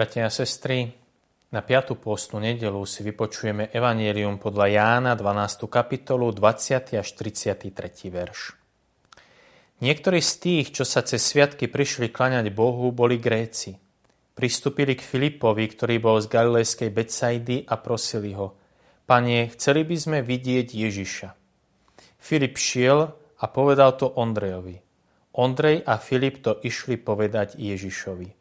Bratia a sestry, na 5. postnú nedelu si vypočujeme Evangelium podľa Jána 12. kapitolu 20. až 33. verš. Niektorí z tých, čo sa cez sviatky prišli klaňať Bohu, boli Gréci. Pristúpili k Filipovi, ktorý bol z galilejskej Betsaidy a prosili ho, Pane, chceli by sme vidieť Ježiša. Filip šiel a povedal to Ondrejovi. Ondrej a Filip to išli povedať Ježišovi.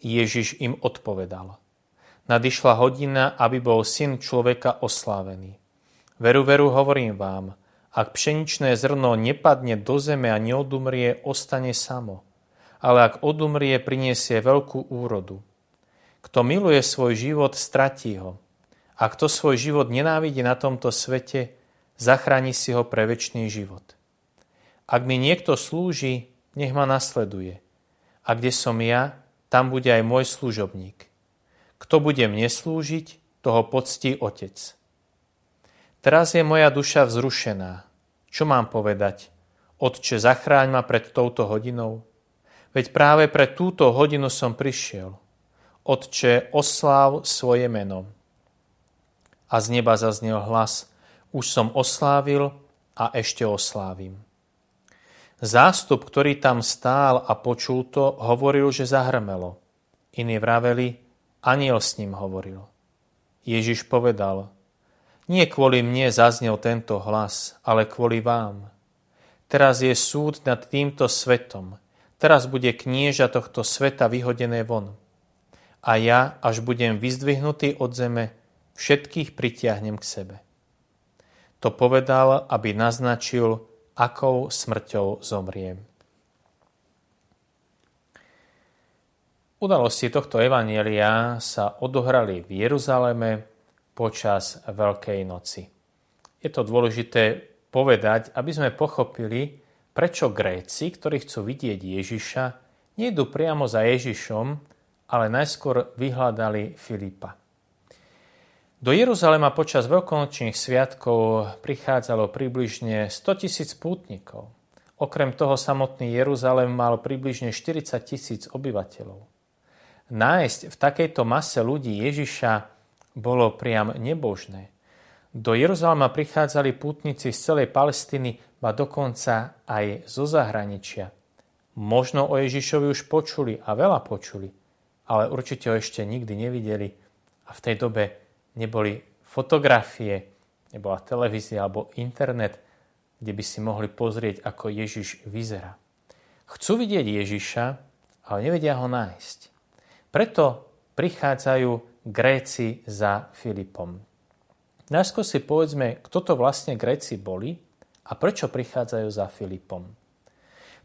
Ježiš im odpovedal. Nadišla hodina, aby bol syn človeka oslávený. Veru, veru, hovorím vám, ak pšeničné zrno nepadne do zeme a neodumrie, ostane samo. Ale ak odumrie, priniesie veľkú úrodu. Kto miluje svoj život, stratí ho. A kto svoj život nenávidí na tomto svete, zachráni si ho pre väčší život. Ak mi niekto slúži, nech ma nasleduje. A kde som ja, tam bude aj môj služobník. Kto bude mne slúžiť, toho poctí Otec. Teraz je moja duša vzrušená. Čo mám povedať? Otče, zachráň ma pred touto hodinou? Veď práve pre túto hodinu som prišiel. Otče, osláv svoje meno. A z neba zaznel hlas. Už som oslávil a ešte oslávim. Zástup, ktorý tam stál a počul to, hovoril, že zahrmelo. Iní vraveli, aniel s ním hovoril. Ježiš povedal, nie kvôli mne zaznel tento hlas, ale kvôli vám. Teraz je súd nad týmto svetom. Teraz bude knieža tohto sveta vyhodené von. A ja, až budem vyzdvihnutý od zeme, všetkých pritiahnem k sebe. To povedal, aby naznačil, akou smrťou zomriem. Udalosti tohto evanielia sa odohrali v Jeruzaleme počas Veľkej noci. Je to dôležité povedať, aby sme pochopili, prečo Gréci, ktorí chcú vidieť Ježiša, nejdu priamo za Ježišom, ale najskôr vyhľadali Filipa. Do Jeruzalema počas veľkonočných sviatkov prichádzalo približne 100 tisíc pútnikov. Okrem toho samotný Jeruzalem mal približne 40 tisíc obyvateľov. Nájsť v takejto mase ľudí Ježiša bolo priam nebožné. Do Jeruzalema prichádzali pútnici z celej Palestiny, a dokonca aj zo zahraničia. Možno o Ježišovi už počuli a veľa počuli, ale určite ho ešte nikdy nevideli a v tej dobe neboli fotografie, nebola televízia alebo internet, kde by si mohli pozrieť, ako Ježiš vyzerá. Chcú vidieť Ježiša, ale nevedia ho nájsť. Preto prichádzajú Gréci za Filipom. Najskôr si povedzme, kto to vlastne Gréci boli a prečo prichádzajú za Filipom.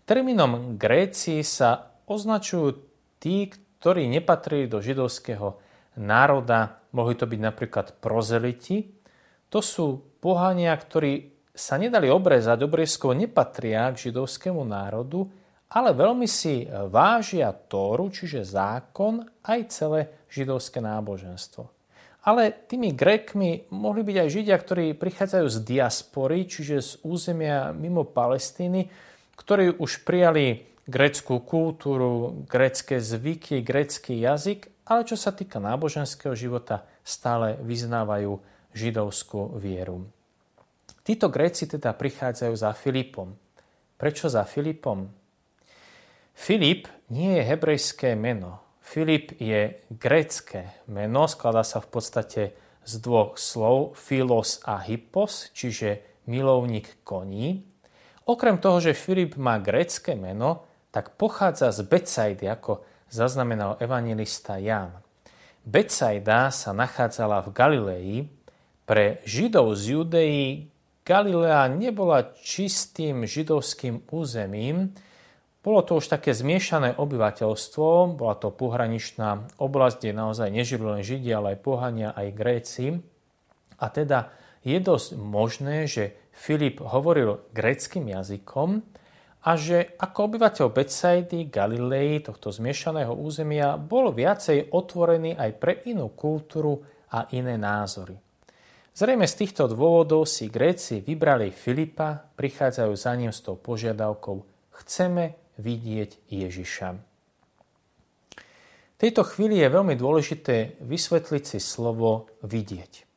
Termínom Gréci sa označujú tí, ktorí nepatrili do židovského národa, mohli to byť napríklad prozeliti, to sú pohania, ktorí sa nedali obrezať, obriezkovo nepatria k židovskému národu, ale veľmi si vážia Tóru, čiže zákon, aj celé židovské náboženstvo. Ale tými Grékmi mohli byť aj Židia, ktorí prichádzajú z diaspory, čiže z územia mimo Palestíny, ktorí už prijali gréckú kultúru, grécké zvyky, grécky jazyk ale čo sa týka náboženského života, stále vyznávajú židovskú vieru. Títo Gréci teda prichádzajú za Filipom. Prečo za Filipom? Filip nie je hebrejské meno. Filip je grécké meno, skladá sa v podstate z dvoch slov filos a hypos, čiže milovník koní. Okrem toho, že Filip má grécké meno, tak pochádza z Becajdy ako zaznamenal evangelista Ján. Betsaida sa nachádzala v Galilei. Pre Židov z Judei Galilea nebola čistým židovským územím, bolo to už také zmiešané obyvateľstvo, bola to pohraničná oblasť, kde naozaj nežili len Židia, ale aj pohania, aj Gréci. A teda je dosť možné, že Filip hovoril gréckým jazykom, a že ako obyvateľ Betsaidy, Galilei, tohto zmiešaného územia, bol viacej otvorený aj pre inú kultúru a iné názory. Zrejme z týchto dôvodov si Gréci vybrali Filipa, prichádzajú za ním s tou požiadavkou Chceme vidieť Ježiša. tejto chvíli je veľmi dôležité vysvetliť si slovo vidieť.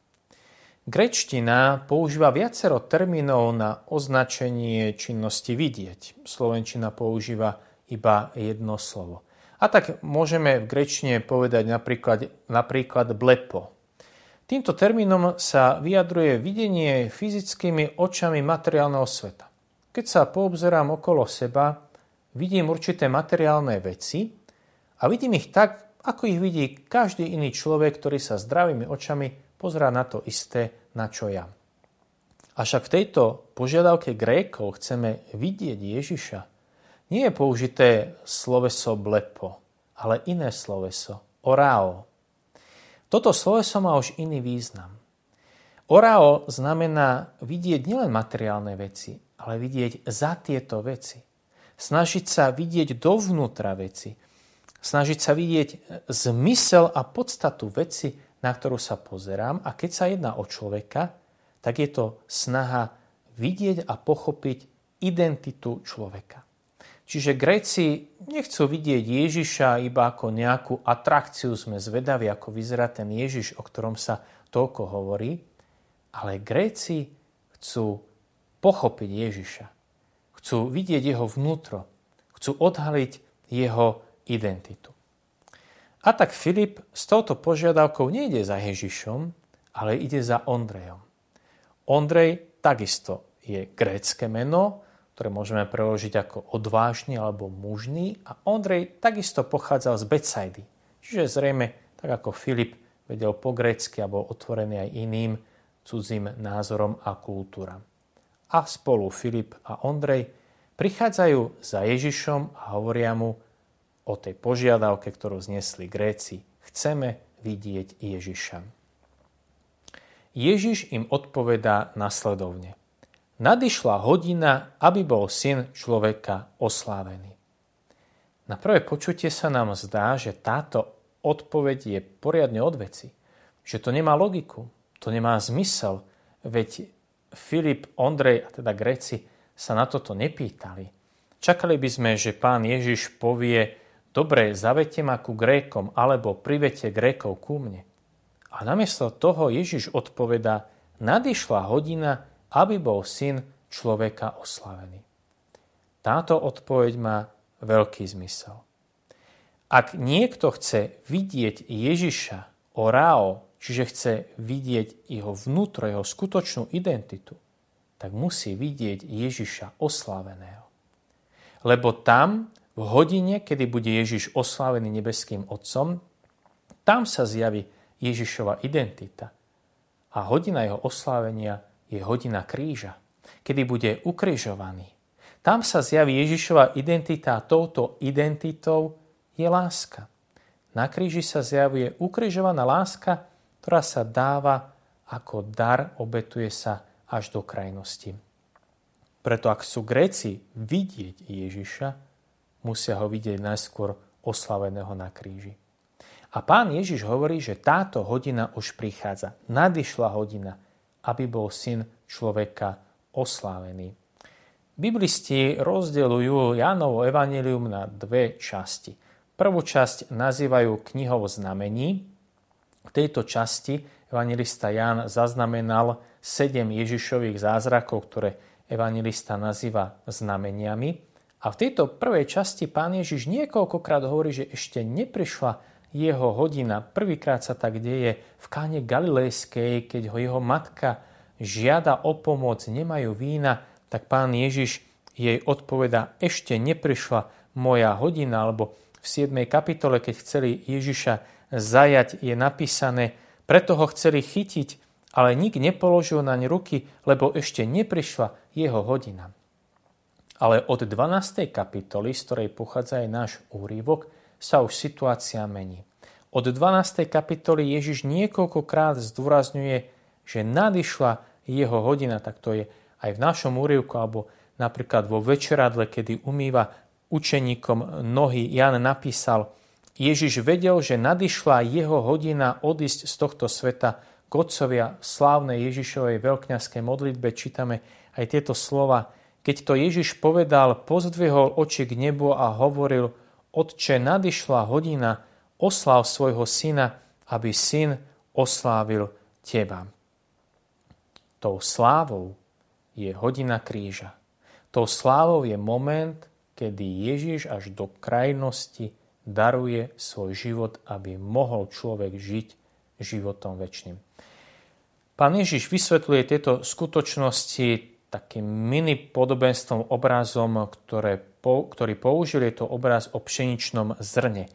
Grečtina používa viacero termínov na označenie činnosti vidieť. Slovenčina používa iba jedno slovo. A tak môžeme v grečtine povedať napríklad, napríklad blepo. Týmto termínom sa vyjadruje videnie fyzickými očami materiálneho sveta. Keď sa poobzerám okolo seba, vidím určité materiálne veci a vidím ich tak, ako ich vidí každý iný človek, ktorý sa zdravými očami pozerá na to isté, na čo ja. Avšak v tejto požiadavke Grékov chceme vidieť Ježiša. Nie je použité sloveso blepo, ale iné sloveso, orao. Toto sloveso má už iný význam. Orao znamená vidieť nielen materiálne veci, ale vidieť za tieto veci. Snažiť sa vidieť dovnútra veci. Snažiť sa vidieť zmysel a podstatu veci, na ktorú sa pozerám a keď sa jedná o človeka, tak je to snaha vidieť a pochopiť identitu človeka. Čiže Gréci nechcú vidieť Ježiša iba ako nejakú atrakciu, sme zvedaví, ako vyzerá ten Ježiš, o ktorom sa toľko hovorí, ale Gréci chcú pochopiť Ježiša. Chcú vidieť jeho vnútro. Chcú odhaliť jeho identitu. A tak Filip s touto požiadavkou nejde za Ježišom, ale ide za Ondrejom. Ondrej takisto je grécke meno, ktoré môžeme preložiť ako odvážny alebo mužný a Ondrej takisto pochádzal z Betsaidy. Čiže zrejme, tak ako Filip vedel po grécky a bol otvorený aj iným cudzím názorom a kultúram. A spolu Filip a Ondrej prichádzajú za Ježišom a hovoria mu, o tej požiadavke, ktorú znesli Gréci. Chceme vidieť Ježiša. Ježiš im odpovedá nasledovne. Nadišla hodina, aby bol syn človeka oslávený. Na prvé počutie sa nám zdá, že táto odpoveď je poriadne od veci. Že to nemá logiku, to nemá zmysel, veď Filip, Ondrej a teda Gréci sa na toto nepýtali. Čakali by sme, že pán Ježiš povie, Dobre, zavete ma ku Grékom, alebo privete Grékov ku mne. A namiesto toho Ježiš odpovedá, nadišla hodina, aby bol syn človeka oslavený. Táto odpoveď má veľký zmysel. Ak niekto chce vidieť Ježiša orao, čiže chce vidieť jeho vnútro, jeho skutočnú identitu, tak musí vidieť Ježiša oslaveného. Lebo tam v hodine, kedy bude Ježiš oslávený nebeským Otcom, tam sa zjaví Ježišova identita. A hodina jeho oslávenia je hodina kríža, kedy bude ukrižovaný. Tam sa zjaví Ježišova identita a touto identitou je láska. Na kríži sa zjavuje ukrižovaná láska, ktorá sa dáva ako dar, obetuje sa až do krajnosti. Preto ak sú Gréci vidieť Ježiša, musia ho vidieť najskôr oslaveného na kríži. A pán Ježiš hovorí, že táto hodina už prichádza. Nadišla hodina, aby bol syn človeka oslávený. Biblisti rozdeľujú Jánovo evanelium na dve časti. Prvú časť nazývajú knihou znamení. V tejto časti evangelista Ján zaznamenal sedem Ježišových zázrakov, ktoré evangelista nazýva znameniami. A v tejto prvej časti pán Ježiš niekoľkokrát hovorí, že ešte neprišla jeho hodina. Prvýkrát sa tak deje v káne Galilejskej, keď ho jeho matka žiada o pomoc, nemajú vína, tak pán Ježiš jej odpoveda, ešte neprišla moja hodina, alebo v 7. kapitole, keď chceli Ježiša zajať, je napísané, preto ho chceli chytiť, ale nik nepoložil naň ruky, lebo ešte neprišla jeho hodina. Ale od 12. kapitoly, z ktorej pochádza aj náš úrivok, sa už situácia mení. Od 12. kapitoly Ježiš niekoľkokrát zdôrazňuje, že nadišla jeho hodina, tak to je aj v našom úrivku, alebo napríklad vo večeradle, kedy umýva učeníkom nohy, Jan napísal, Ježiš vedel, že nadišla jeho hodina odísť z tohto sveta k otcovia slávnej Ježišovej veľkňaskej modlitbe. Čítame aj tieto slova, keď to Ježiš povedal, pozdvihol oči k nebu a hovoril, Otče, nadišla hodina, oslav svojho syna, aby syn oslávil teba. Tou slávou je hodina kríža. Tou slávou je moment, kedy Ježiš až do krajnosti daruje svoj život, aby mohol človek žiť životom väčšným. Pán Ježiš vysvetľuje tieto skutočnosti takým mini podobenstvom, obrazom, ktoré, ktorý použil, je to obraz o pšeničnom zrne.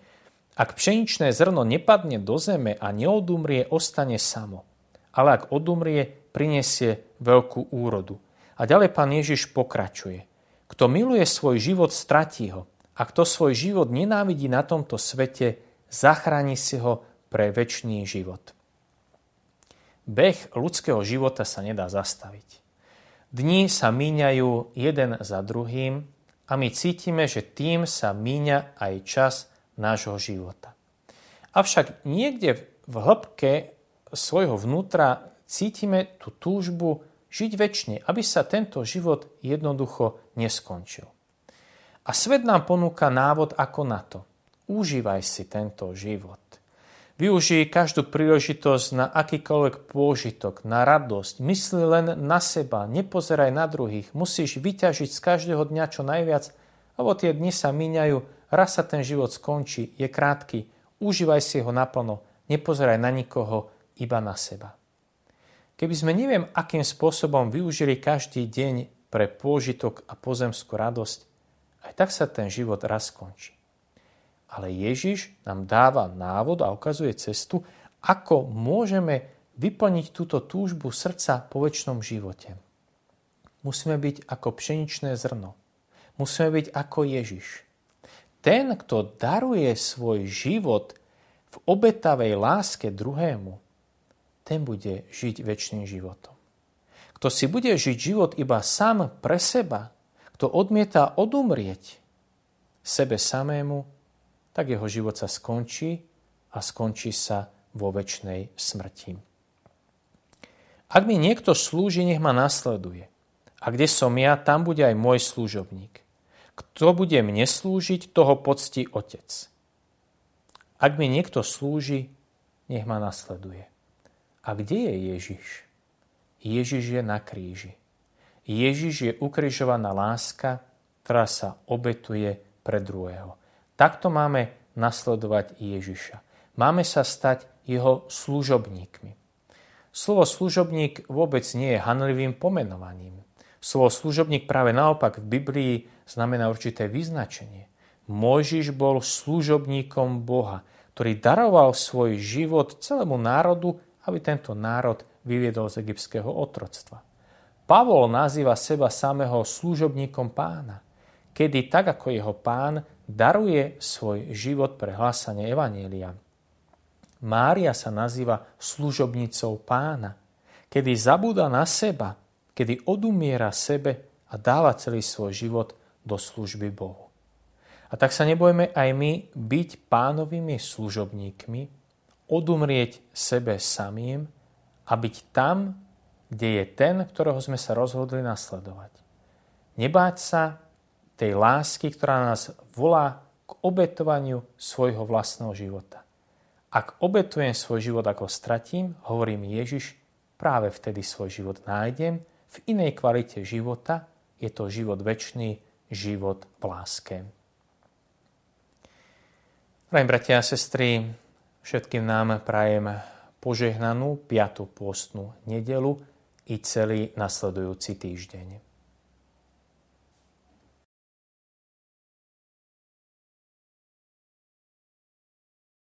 Ak pšeničné zrno nepadne do zeme a neodumrie, ostane samo. Ale ak odumrie, prinesie veľkú úrodu. A ďalej pán Ježiš pokračuje. Kto miluje svoj život, stratí ho. A kto svoj život nenávidí na tomto svete, zachráni si ho pre väčší život. Beh ľudského života sa nedá zastaviť. Dni sa míňajú jeden za druhým a my cítime, že tým sa míňa aj čas nášho života. Avšak niekde v hĺbke svojho vnútra cítime tú túžbu žiť väčšine, aby sa tento život jednoducho neskončil. A svet nám ponúka návod ako na to. Užívaj si tento život. Využij každú príležitosť na akýkoľvek pôžitok, na radosť. Mysli len na seba, nepozeraj na druhých. Musíš vyťažiť z každého dňa čo najviac, lebo tie dni sa míňajú, raz sa ten život skončí, je krátky. Užívaj si ho naplno, nepozeraj na nikoho, iba na seba. Keby sme neviem, akým spôsobom využili každý deň pre pôžitok a pozemskú radosť, aj tak sa ten život raz skončí. Ale Ježiš nám dáva návod a ukazuje cestu, ako môžeme vyplniť túto túžbu srdca po väčšnom živote. Musíme byť ako pšeničné zrno. Musíme byť ako Ježiš. Ten, kto daruje svoj život v obetavej láske druhému, ten bude žiť väčšným životom. Kto si bude žiť život iba sám pre seba, kto odmieta odumrieť sebe samému, tak jeho život sa skončí a skončí sa vo väčšnej smrti. Ak mi niekto slúži, nech ma nasleduje. A kde som ja, tam bude aj môj služobník. Kto bude mne slúžiť, toho poctí Otec. Ak mi niekto slúži, nech ma nasleduje. A kde je Ježiš? Ježiš je na kríži. Ježiš je ukrižovaná láska, ktorá sa obetuje pre druhého. Takto máme nasledovať Ježiša. Máme sa stať jeho služobníkmi. Slovo služobník vôbec nie je hanlivým pomenovaním. Slovo služobník práve naopak v Biblii znamená určité vyznačenie. Mojžiš bol služobníkom Boha, ktorý daroval svoj život celému národu, aby tento národ vyviedol z egyptského otroctva. Pavol nazýva seba samého služobníkom pána, kedy tak ako jeho pán daruje svoj život pre hlásanie Evanielia. Mária sa nazýva služobnicou pána, kedy zabúda na seba, kedy odumiera sebe a dáva celý svoj život do služby Bohu. A tak sa nebojme aj my byť pánovými služobníkmi, odumrieť sebe samým a byť tam, kde je ten, ktorého sme sa rozhodli nasledovať. Nebáť sa tej lásky, ktorá nás volá k obetovaniu svojho vlastného života. Ak obetujem svoj život ako stratím, hovorí mi Ježiš, práve vtedy svoj život nájdem, v inej kvalite života je to život väčší, život v láske. Prajem, bratia a sestry, všetkým nám prajem požehnanú 5. pôstnu nedelu i celý nasledujúci týždeň.